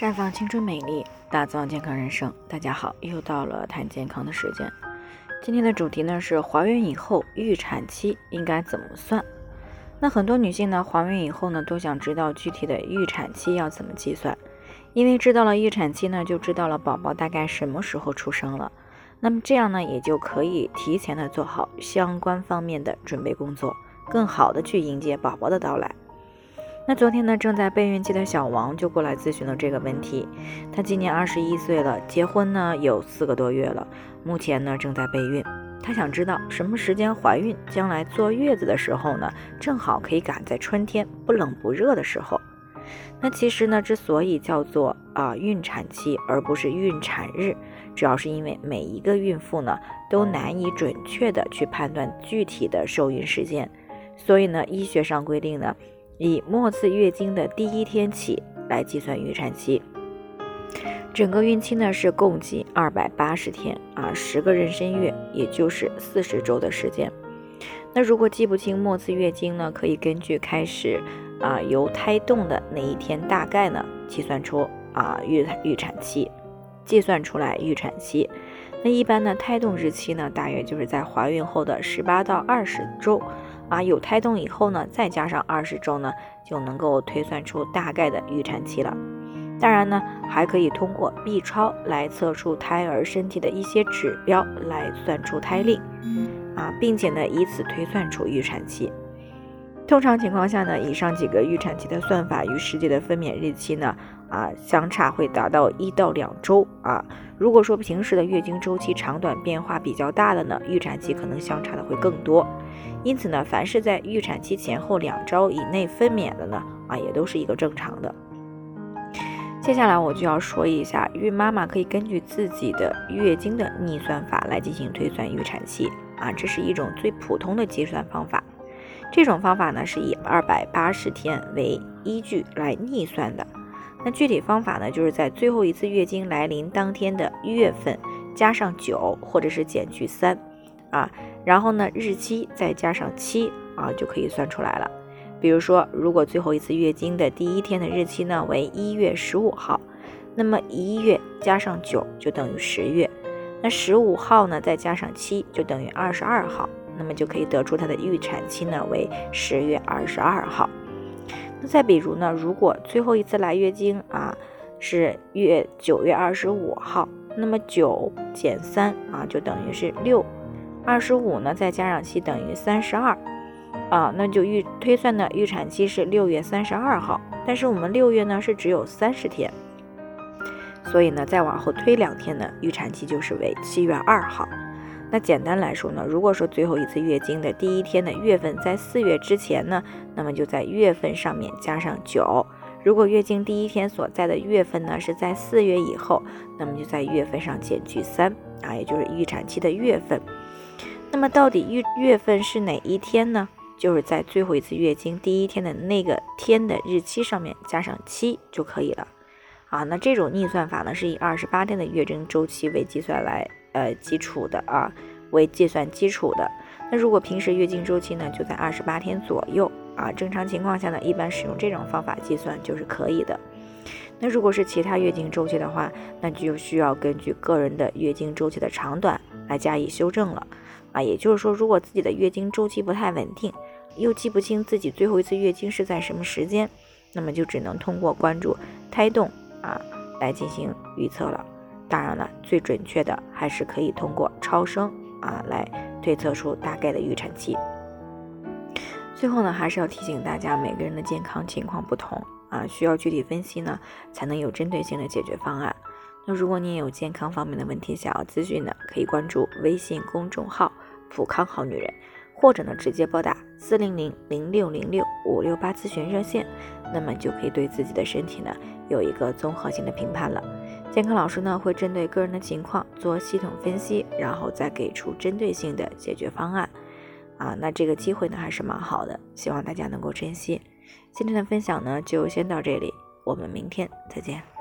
绽放青春美丽，打造健康人生。大家好，又到了谈健康的时间。今天的主题呢是怀孕以后预产期应该怎么算？那很多女性呢怀孕以后呢都想知道具体的预产期要怎么计算，因为知道了预产期呢就知道了宝宝大概什么时候出生了。那么这样呢也就可以提前的做好相关方面的准备工作，更好的去迎接宝宝的到来。那昨天呢，正在备孕期的小王就过来咨询了这个问题。他今年二十一岁了，结婚呢有四个多月了，目前呢正在备孕。他想知道什么时间怀孕，将来坐月子的时候呢，正好可以赶在春天不冷不热的时候。那其实呢，之所以叫做啊孕产期而不是孕产日，主要是因为每一个孕妇呢都难以准确的去判断具体的受孕时间，所以呢，医学上规定呢。以末次月经的第一天起来计算预产期，整个孕期呢是共计二百八十天啊，十个妊娠月，也就是四十周的时间。那如果记不清末次月经呢，可以根据开始啊由胎动的那一天大概呢计算出啊预预产期，计算出来预产期。那一般呢胎动日期呢大约就是在怀孕后的十八到二十周。啊，有胎动以后呢，再加上二十周呢，就能够推算出大概的预产期了。当然呢，还可以通过 B 超来测出胎儿身体的一些指标，来算出胎龄啊，并且呢，以此推算出预产期。通常情况下呢，以上几个预产期的算法与实际的分娩日期呢，啊，相差会达到一到两周啊。如果说平时的月经周期长短变化比较大的呢，预产期可能相差的会更多。因此呢，凡是在预产期前后两周以内分娩的呢，啊，也都是一个正常的。接下来我就要说一下，孕妈妈可以根据自己的月经的逆算法来进行推算预产期啊，这是一种最普通的计算方法。这种方法呢是以二百八十天为依据来逆算的。那具体方法呢，就是在最后一次月经来临当天的月份加上九，或者是减去三，啊，然后呢日期再加上七，啊就可以算出来了。比如说，如果最后一次月经的第一天的日期呢为一月十五号，那么一月加上九就等于十月，那十五号呢再加上七就等于二十二号。那么就可以得出它的预产期呢为十月二十二号。那再比如呢，如果最后一次来月经啊是月九月二十五号，那么九减三啊就等于是六，二十五呢再加上七等于三十二啊，那就预推算的预产期是六月三十二号。但是我们六月呢是只有三十天，所以呢再往后推两天呢，预产期就是为七月二号。那简单来说呢，如果说最后一次月经的第一天的月份在四月之前呢，那么就在月份上面加上九；如果月经第一天所在的月份呢是在四月以后，那么就在月份上减去三啊，也就是预产期的月份。那么到底月月份是哪一天呢？就是在最后一次月经第一天的那个天的日期上面加上七就可以了。啊，那这种逆算法呢，是以二十八天的月经周期为计算来。呃，基础的啊，为计算基础的。那如果平时月经周期呢，就在二十八天左右啊，正常情况下呢，一般使用这种方法计算就是可以的。那如果是其他月经周期的话，那就需要根据个人的月经周期的长短来加以修正了啊。也就是说，如果自己的月经周期不太稳定，又记不清自己最后一次月经是在什么时间，那么就只能通过关注胎动啊来进行预测了。当然了，最准确的还是可以通过超声啊来推测出大概的预产期。最后呢，还是要提醒大家，每个人的健康情况不同啊，需要具体分析呢，才能有针对性的解决方案。那如果你也有健康方面的问题想要咨询的，可以关注微信公众号“普康好女人”，或者呢直接拨打四零零零六零六五六八咨询热线，那么就可以对自己的身体呢有一个综合性的评判了。健康老师呢会针对个人的情况做系统分析，然后再给出针对性的解决方案。啊，那这个机会呢还是蛮好的，希望大家能够珍惜。今天的分享呢就先到这里，我们明天再见。